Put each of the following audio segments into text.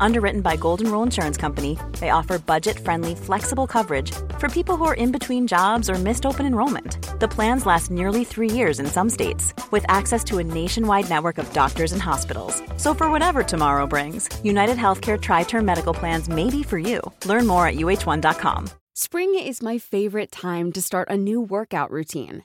Underwritten by Golden Rule Insurance Company, they offer budget friendly, flexible coverage for people who are in between jobs or missed open enrollment. The plans last nearly three years in some states, with access to a nationwide network of doctors and hospitals. So, for whatever tomorrow brings, United Healthcare Tri Term Medical Plans may be for you. Learn more at uh1.com. Spring is my favorite time to start a new workout routine.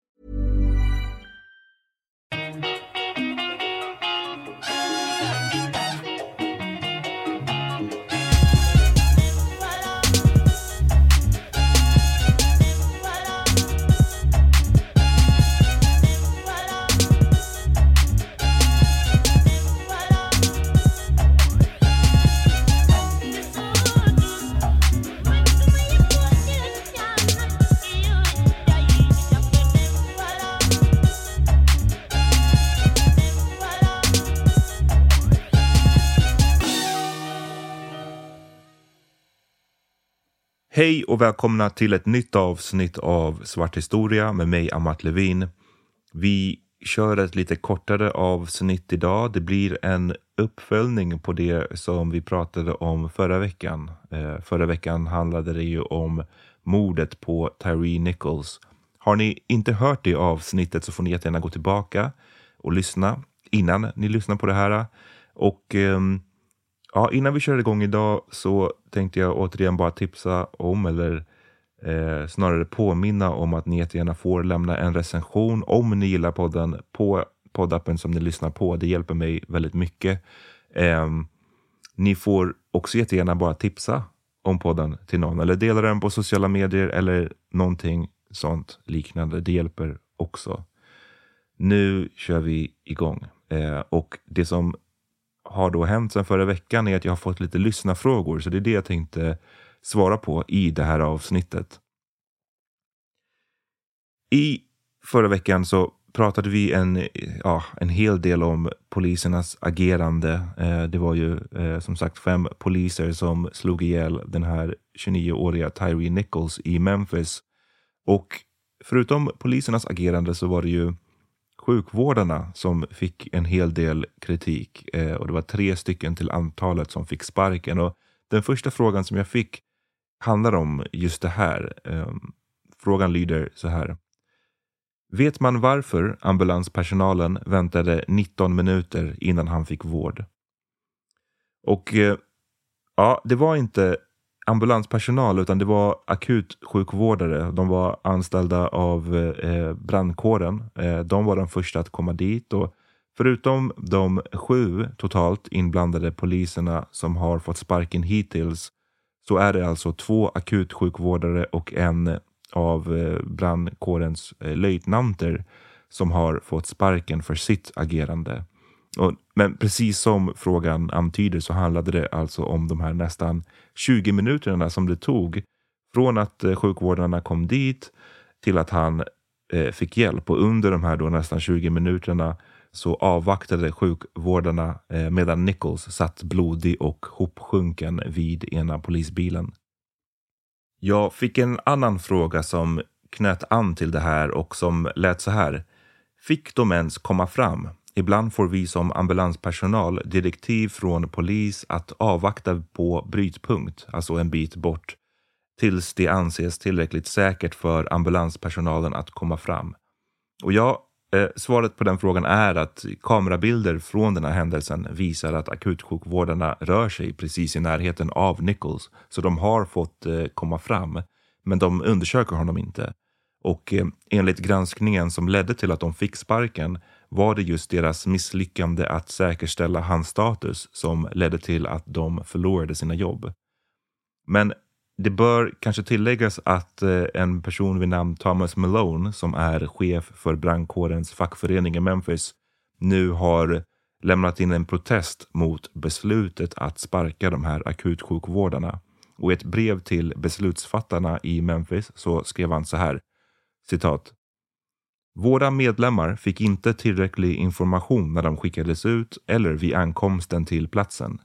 Hej och välkomna till ett nytt avsnitt av Svart historia med mig Amat Levin. Vi kör ett lite kortare avsnitt idag. Det blir en uppföljning på det som vi pratade om förra veckan. Eh, förra veckan handlade det ju om mordet på Tyree Nichols. Har ni inte hört det avsnittet så får ni jättegärna gå tillbaka och lyssna innan ni lyssnar på det här. Och ehm, Ja, innan vi kör igång idag så tänkte jag återigen bara tipsa om, eller eh, snarare påminna om att ni jättegärna får lämna en recension om ni gillar podden på poddappen som ni lyssnar på. Det hjälper mig väldigt mycket. Eh, ni får också jättegärna bara tipsa om podden till någon eller dela den på sociala medier eller någonting sånt liknande. Det hjälper också. Nu kör vi igång. Eh, och det som har då hänt sedan förra veckan är att jag har fått lite lyssnarfrågor, så det är det jag tänkte svara på i det här avsnittet. I förra veckan så pratade vi en, ja, en hel del om polisernas agerande. Eh, det var ju eh, som sagt fem poliser som slog ihjäl den här 29-åriga Tyree Nichols i Memphis. Och förutom polisernas agerande så var det ju sjukvårdarna som fick en hel del kritik eh, och det var tre stycken till antalet som fick sparken. Och den första frågan som jag fick handlar om just det här. Eh, frågan lyder så här. Vet man varför ambulanspersonalen väntade 19 minuter innan han fick vård? Och eh, ja, det var inte ambulanspersonal utan det var akutsjukvårdare. De var anställda av eh, brandkåren. Eh, de var de första att komma dit. Och förutom de sju totalt inblandade poliserna som har fått sparken hittills så är det alltså två akutsjukvårdare och en av eh, brandkårens eh, löjtnanter som har fått sparken för sitt agerande. Och, men precis som frågan antyder så handlade det alltså om de här nästan 20 minuterna som det tog från att eh, sjukvårdarna kom dit till att han eh, fick hjälp. Och under de här då nästan 20 minuterna så avvaktade sjukvårdarna eh, medan Nichols satt blodig och hopsjunken vid ena polisbilen. Jag fick en annan fråga som knöt an till det här och som lät så här. Fick de ens komma fram? Ibland får vi som ambulanspersonal direktiv från polis att avvakta på brytpunkt, alltså en bit bort, tills det anses tillräckligt säkert för ambulanspersonalen att komma fram. Och ja, eh, svaret på den frågan är att kamerabilder från den här händelsen visar att akutsjukvårdarna rör sig precis i närheten av Nichols, så de har fått eh, komma fram. Men de undersöker honom inte. Och eh, enligt granskningen som ledde till att de fick sparken var det just deras misslyckande att säkerställa hans status som ledde till att de förlorade sina jobb. Men det bör kanske tilläggas att eh, en person vid namn Thomas Malone som är chef för brandkårens fackförening i Memphis nu har lämnat in en protest mot beslutet att sparka de här akutsjukvårdarna. Och i ett brev till beslutsfattarna i Memphis så skrev han så här. Citat. Våra medlemmar fick inte tillräcklig information när de skickades ut eller vid ankomsten till platsen.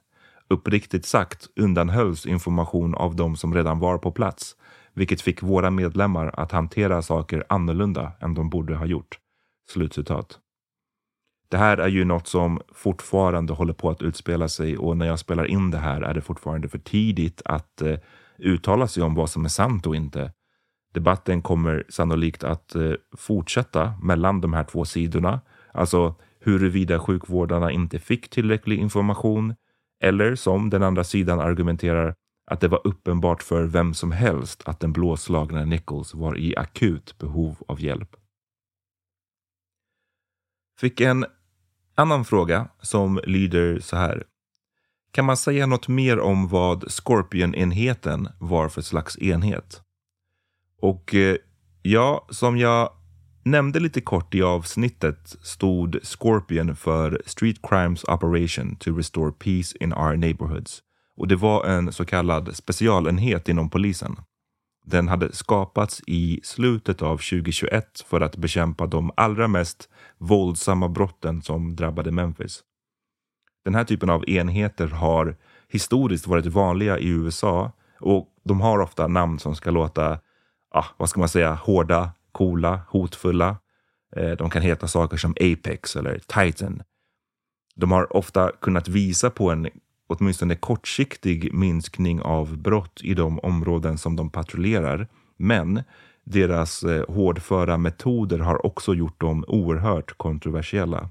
Uppriktigt sagt undanhölls information av de som redan var på plats, vilket fick våra medlemmar att hantera saker annorlunda än de borde ha gjort. Slutcitat. Det här är ju något som fortfarande håller på att utspela sig och när jag spelar in det här är det fortfarande för tidigt att eh, uttala sig om vad som är sant och inte. Debatten kommer sannolikt att eh, fortsätta mellan de här två sidorna. Alltså huruvida sjukvårdarna inte fick tillräcklig information eller som den andra sidan argumenterar att det var uppenbart för vem som helst att den blåslagna Nichols var i akut behov av hjälp. Fick en annan fråga som lyder så här. Kan man säga något mer om vad Scorpion-enheten var för slags enhet? Och eh, ja, som jag nämnde lite kort i avsnittet stod Scorpion för Street Crimes Operation to Restore Peace in Our Neighborhoods. Och det var en så kallad specialenhet inom polisen. Den hade skapats i slutet av 2021 för att bekämpa de allra mest våldsamma brotten som drabbade Memphis. Den här typen av enheter har historiskt varit vanliga i USA och de har ofta namn som ska låta, ja, vad ska man säga, hårda, coola, hotfulla. Eh, de kan heta saker som Apex eller Titan. De har ofta kunnat visa på en åtminstone kortsiktig minskning av brott i de områden som de patrullerar. Men deras eh, hårdföra metoder har också gjort dem oerhört kontroversiella.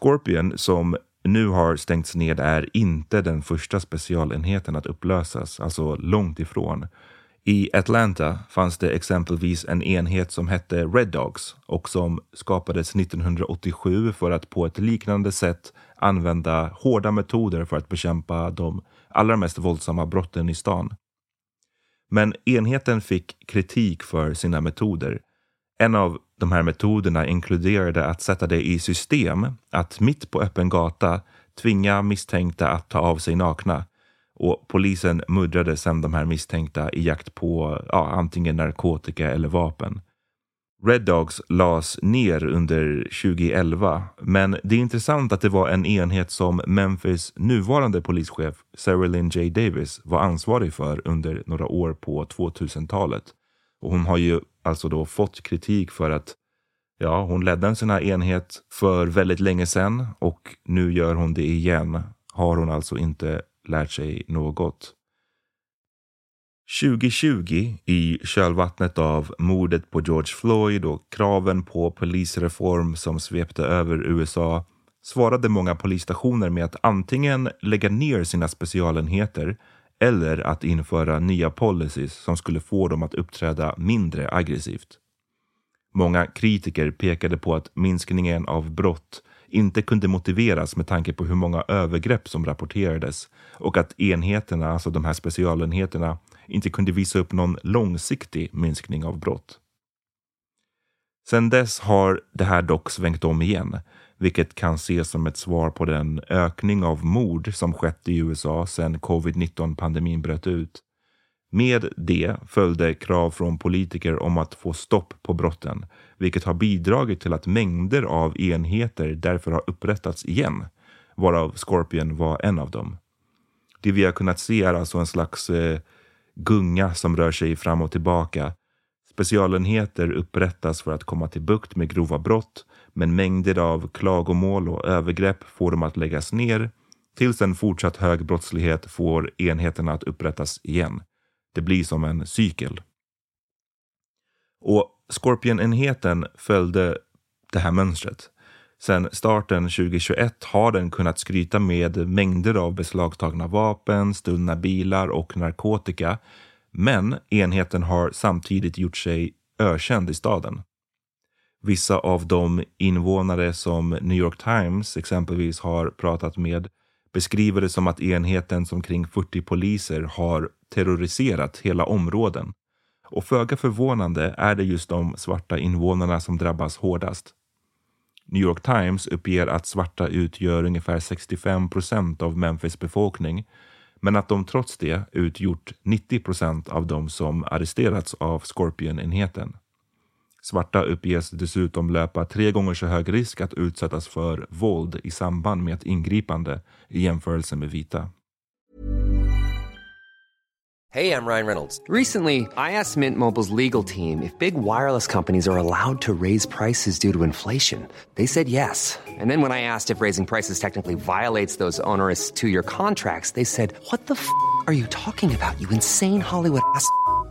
Scorpion, som nu har stängts ned, är inte den första specialenheten att upplösas, alltså långt ifrån. I Atlanta fanns det exempelvis en enhet som hette Red Dogs och som skapades 1987 för att på ett liknande sätt använda hårda metoder för att bekämpa de allra mest våldsamma brotten i stan. Men enheten fick kritik för sina metoder. En av de här metoderna inkluderade att sätta det i system att mitt på öppen gata tvinga misstänkta att ta av sig nakna. Och polisen muddrade sedan de här misstänkta i jakt på ja, antingen narkotika eller vapen. Red Dogs lades ner under 2011, men det är intressant att det var en enhet som Memphis nuvarande polischef Sarah Lynn J. Davis var ansvarig för under några år på 2000-talet. Och hon har ju alltså då fått kritik för att ja, hon ledde en sån här enhet för väldigt länge sedan och nu gör hon det igen. Har hon alltså inte lärt sig något. 2020, i kölvattnet av mordet på George Floyd och kraven på polisreform som svepte över USA, svarade många polisstationer med att antingen lägga ner sina specialenheter eller att införa nya policies som skulle få dem att uppträda mindre aggressivt. Många kritiker pekade på att minskningen av brott inte kunde motiveras med tanke på hur många övergrepp som rapporterades och att enheterna, alltså de här specialenheterna, inte kunde visa upp någon långsiktig minskning av brott. Sedan dess har det här dock svängt om igen, vilket kan ses som ett svar på den ökning av mord som skett i USA sedan covid-19 pandemin bröt ut. Med det följde krav från politiker om att få stopp på brotten, vilket har bidragit till att mängder av enheter därför har upprättats igen, varav Scorpion var en av dem. Det vi har kunnat se är alltså en slags eh, gunga som rör sig fram och tillbaka. Specialenheter upprättas för att komma till bukt med grova brott, men mängder av klagomål och övergrepp får dem att läggas ner tills en fortsatt hög brottslighet får enheterna att upprättas igen. Det blir som en cykel. Och Scorpion-enheten följde det här mönstret. Sedan starten 2021 har den kunnat skryta med mängder av beslagtagna vapen, stulna bilar och narkotika. Men enheten har samtidigt gjort sig ökänd i staden. Vissa av de invånare som New York Times exempelvis har pratat med beskriver det som att enheten som kring 40 poliser har terroriserat hela områden. Och föga förvånande är det just de svarta invånarna som drabbas hårdast. New York Times uppger att svarta utgör ungefär 65 procent av Memphis befolkning. men att de trots det utgjort 90 procent av de som arresterats av Scorpion-enheten. Svarta uppges dessutom löpa tre gånger så hög risk att utsättas för våld i samband med ett ingripande i jämförelse med vita. Hey, I'm Ryan Reynolds. Recently, I asked Mint Mobile's legal team if big wireless companies are allowed to raise prices due to inflation. They said yes. And then when I asked if raising prices technically violates those onerous two-year contracts, they said, "What the f*** are you talking about? You insane Hollywood ass."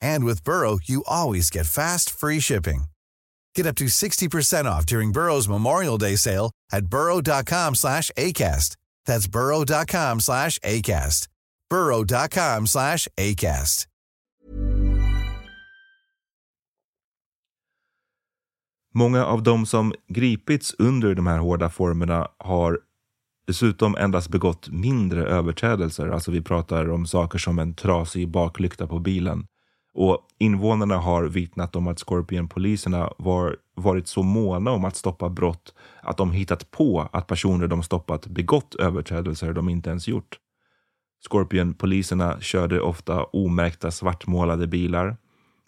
And with Burrow, you always get fast, free shipping. Get up to 60% off during Burrow's Memorial Day sale at burrow.com slash ACAST. That's burrow.com slash ACAST. burrow.com slash ACAST. Många av de som gripits under de här hårda formerna har dessutom endast begått mindre överträdelser. Alltså vi pratar om saker som en trasig baklykta på bilen. Och invånarna har vittnat om att Scorpion-poliserna var, varit så måna om att stoppa brott att de hittat på att personer de stoppat begått överträdelser de inte ens gjort. Scorpion-poliserna körde ofta omärkta svartmålade bilar.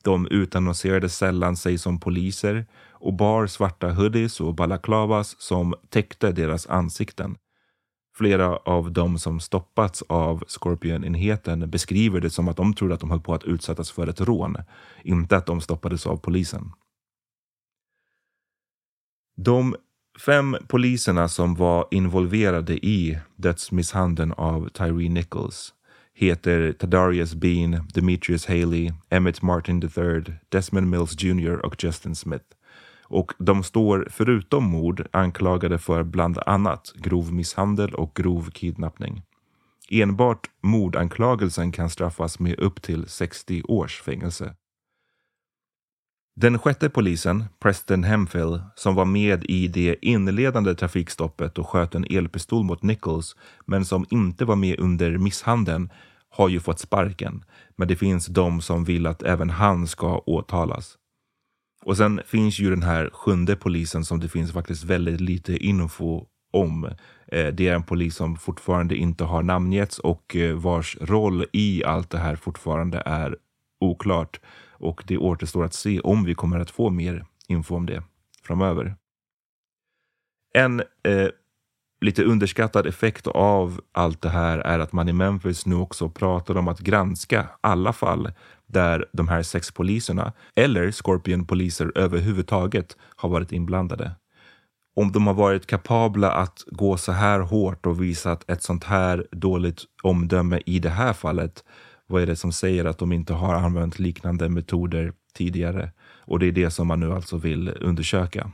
De utannonserade sällan sig som poliser och bar svarta hoodies och balaklavas som täckte deras ansikten. Flera av de som stoppats av Scorpion-enheten beskriver det som att de trodde att de höll på att utsättas för ett rån, inte att de stoppades av polisen. De fem poliserna som var involverade i dödsmisshandeln av Tyree Nichols heter Tadarius Bean, Demetrius Haley, Emmett Martin III, Desmond Mills Jr och Justin Smith. Och de står förutom mord anklagade för bland annat grov misshandel och grov kidnappning. Enbart mordanklagelsen kan straffas med upp till 60 års fängelse. Den sjätte polisen, Preston Hemfill, som var med i det inledande trafikstoppet och sköt en elpistol mot Nichols, men som inte var med under misshandeln, har ju fått sparken. Men det finns de som vill att även han ska åtalas. Och sen finns ju den här sjunde polisen som det finns faktiskt väldigt lite info om. Eh, det är en polis som fortfarande inte har namngetts och eh, vars roll i allt det här fortfarande är oklart. Och det återstår att se om vi kommer att få mer info om det framöver. En eh, lite underskattad effekt av allt det här är att man i Memphis nu också pratar om att granska alla fall där de här sex poliserna eller Scorpion-poliser överhuvudtaget har varit inblandade. Om de har varit kapabla att gå så här hårt och visat ett sånt här dåligt omdöme i det här fallet, vad är det som säger att de inte har använt liknande metoder tidigare? Och det är det som man nu alltså vill undersöka.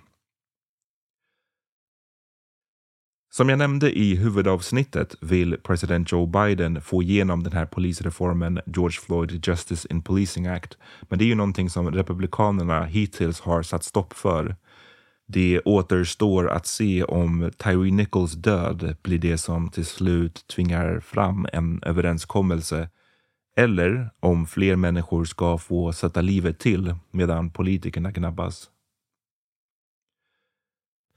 Som jag nämnde i huvudavsnittet vill president Joe Biden få igenom den här polisreformen George Floyd Justice in Policing Act. Men det är ju någonting som republikanerna hittills har satt stopp för. Det återstår att se om Tyree Nichols död blir det som till slut tvingar fram en överenskommelse eller om fler människor ska få sätta livet till medan politikerna gnabbas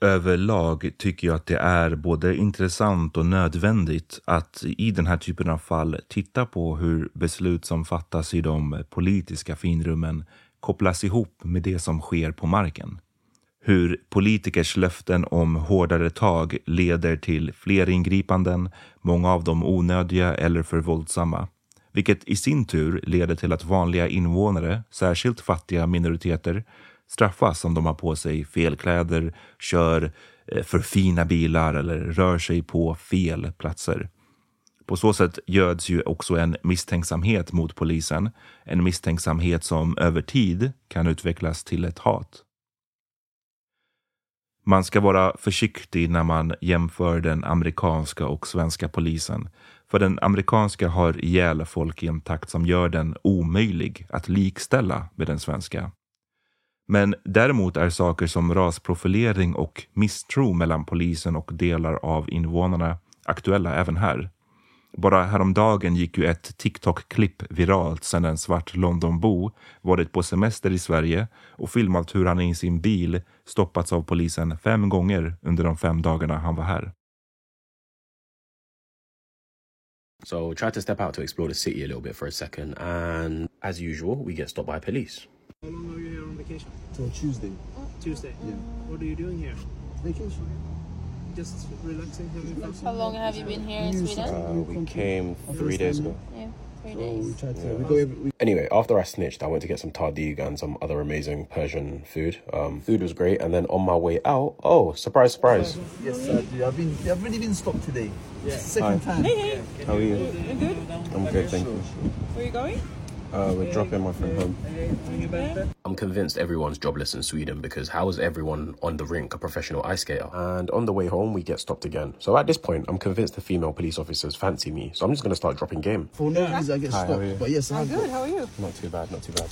överlag tycker jag att det är både intressant och nödvändigt att i den här typen av fall titta på hur beslut som fattas i de politiska finrummen kopplas ihop med det som sker på marken. Hur politikers löften om hårdare tag leder till fler ingripanden, många av dem onödiga eller för våldsamma. Vilket i sin tur leder till att vanliga invånare, särskilt fattiga minoriteter, straffas om de har på sig fel kläder, kör eh, för fina bilar eller rör sig på fel platser. På så sätt göds ju också en misstänksamhet mot polisen. En misstänksamhet som över tid kan utvecklas till ett hat. Man ska vara försiktig när man jämför den amerikanska och svenska polisen. För den amerikanska har ihjäl folk i en takt som gör den omöjlig att likställa med den svenska. Men däremot är saker som rasprofilering och misstro mellan polisen och delar av invånarna aktuella även här. Bara häromdagen gick ju ett TikTok-klipp viralt sedan en svart Londonbo varit på semester i Sverige och filmat hur han i sin bil stoppats av polisen fem gånger under de fem dagarna han var här. So try to step out to explore the city a little bit for a second, and as usual, we get stopped by police. How long are you here on vacation? Till Tuesday. Tuesday. Yeah. What are you doing here? Vacation. Just relaxing, having fun. How long have you been here in Sweden? Uh, we came three days ago. Yeah, three days. try to. We go every. We, Anyway, after I snitched, I went to get some tardig and some other amazing Persian food. Um, food was great, and then on my way out, oh, surprise, surprise! yes, I do. I've been. I've already been stopped today. Yeah. Second time. How are you? You good? I'm good, thank you. Where are you going? Uh, we're dropping my friend home. Bring it back there. I'm convinced everyone's jobless in Sweden because how is everyone on the rink a professional ice skater? And on the way home, we get stopped again. So at this point, I'm convinced the female police officers fancy me. So I'm just going to start dropping game. For no reason, I get Hi, how stopped. are you? But yes, I'm I've good. How are you? Not too bad, not too bad.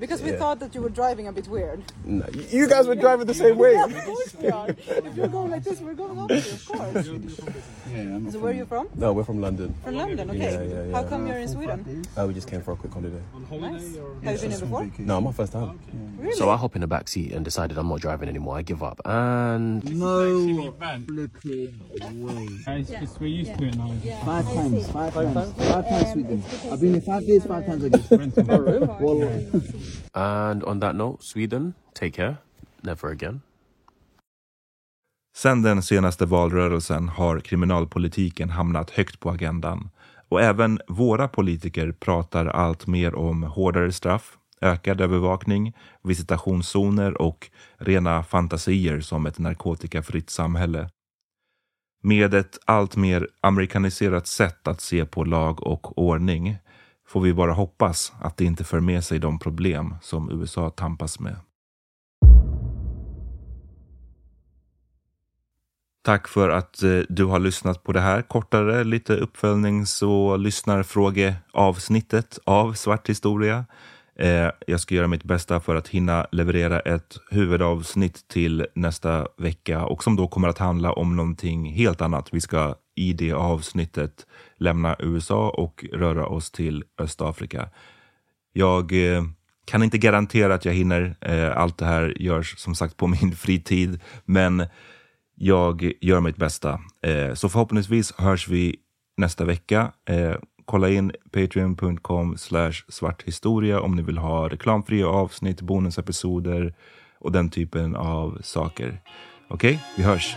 Because we Yeah. thought that you were driving a bit weird. No, you guys were driving the same way. Yeah, of course we are. if you're going like this, we're going opposite, of course. Yeah, I'm So where are you from? No, we're from London. From London. Okay. Yeah, yeah, yeah. How come you're in Sweden? Uh, we just came for a quick holiday. On holiday Nice. or? Have you been here before? No, my first time. Really? So I hop in the back seat and decided I'm not driving anymore. I give up. And No flipping way. It's, we're used to it now. Five times. Five times. Five times Sweden. I've been here five days. Five times again. well, and on that note, Sweden, take care. Never again. Sedan den senaste valrörelsen har kriminalpolitiken hamnat högt på agendan och även våra politiker pratar allt mer om hårdare straff, ökad övervakning, visitationszoner och rena fantasier som ett narkotikafritt samhälle. Med ett allt mer amerikaniserat sätt att se på lag och ordning får vi bara hoppas att det inte för med sig de problem som USA tampas med. Tack för att eh, du har lyssnat på det här kortare, lite uppföljnings och lyssnarfrågeavsnittet av Svart historia. Eh, jag ska göra mitt bästa för att hinna leverera ett huvudavsnitt till nästa vecka och som då kommer att handla om någonting helt annat. Vi ska i det avsnittet lämna USA och röra oss till Östafrika. Jag eh, kan inte garantera att jag hinner. Eh, allt det här görs som sagt på min fritid, men jag gör mitt bästa. Eh, så förhoppningsvis hörs vi nästa vecka. Eh, Kolla in patreon.com svarthistoria om ni vill ha reklamfria avsnitt, bonusepisoder och den typen av saker. Okej, vi hörs!